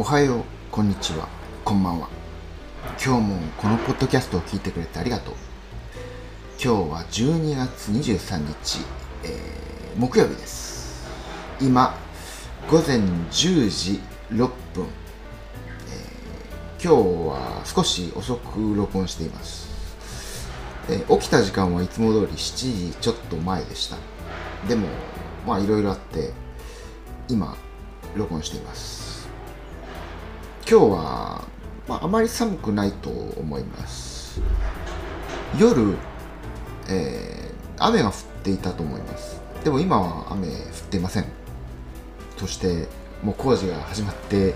おはよう、こんにちは、こんばんは。今日もこのポッドキャストを聞いてくれてありがとう。今日は12月23日、えー、木曜日です。今、午前10時6分。えー今日は少し遅く録音しています。えー起きた時間はいつも通り7時ちょっと前でした。でも、まあいろいろあって、今、録音しています。今日は、まあ、あまり寒くないと思います。夜、えー雨が降っていたと思います。でも今は雨降っていません。そしてもう工事が始まって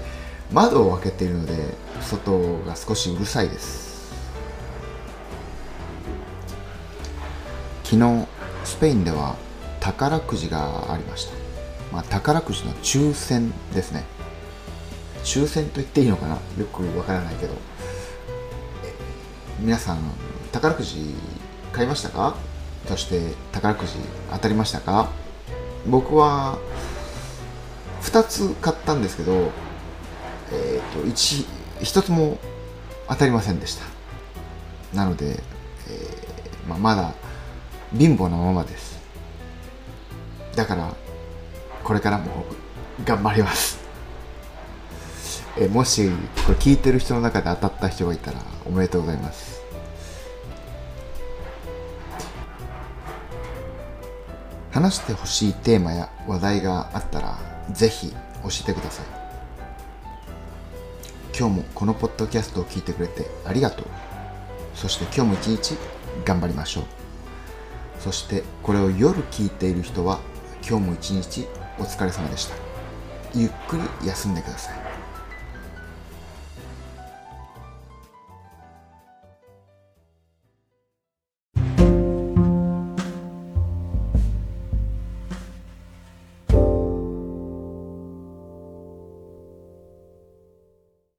窓を開けているので外が少しうるさいです。昨日スペインでは宝くじがありました、まあ、宝くじの抽選ですね。抽選と言っていいのかな？よくわからないけど。皆さん宝くじ買いましたか？そして宝くじ当たりましたか？僕は2つ買ったんですけどえっ、と 1, 1つも当たりませんでした。なので、えーまあ、まだ貧乏なままです。だからこれからも頑張ります。えもしこれ聞いてる人の中で当たった人がいたらおめでとうございます。話してほしいテーマや話題があったらぜひ教えてください。今日もこのポッドキャストを聞いてくれてありがとう。そして今日も一日頑張りましょう。そしてこれを夜聞いている人は今日も一日お疲れ様でした。ゆっくり休んでください。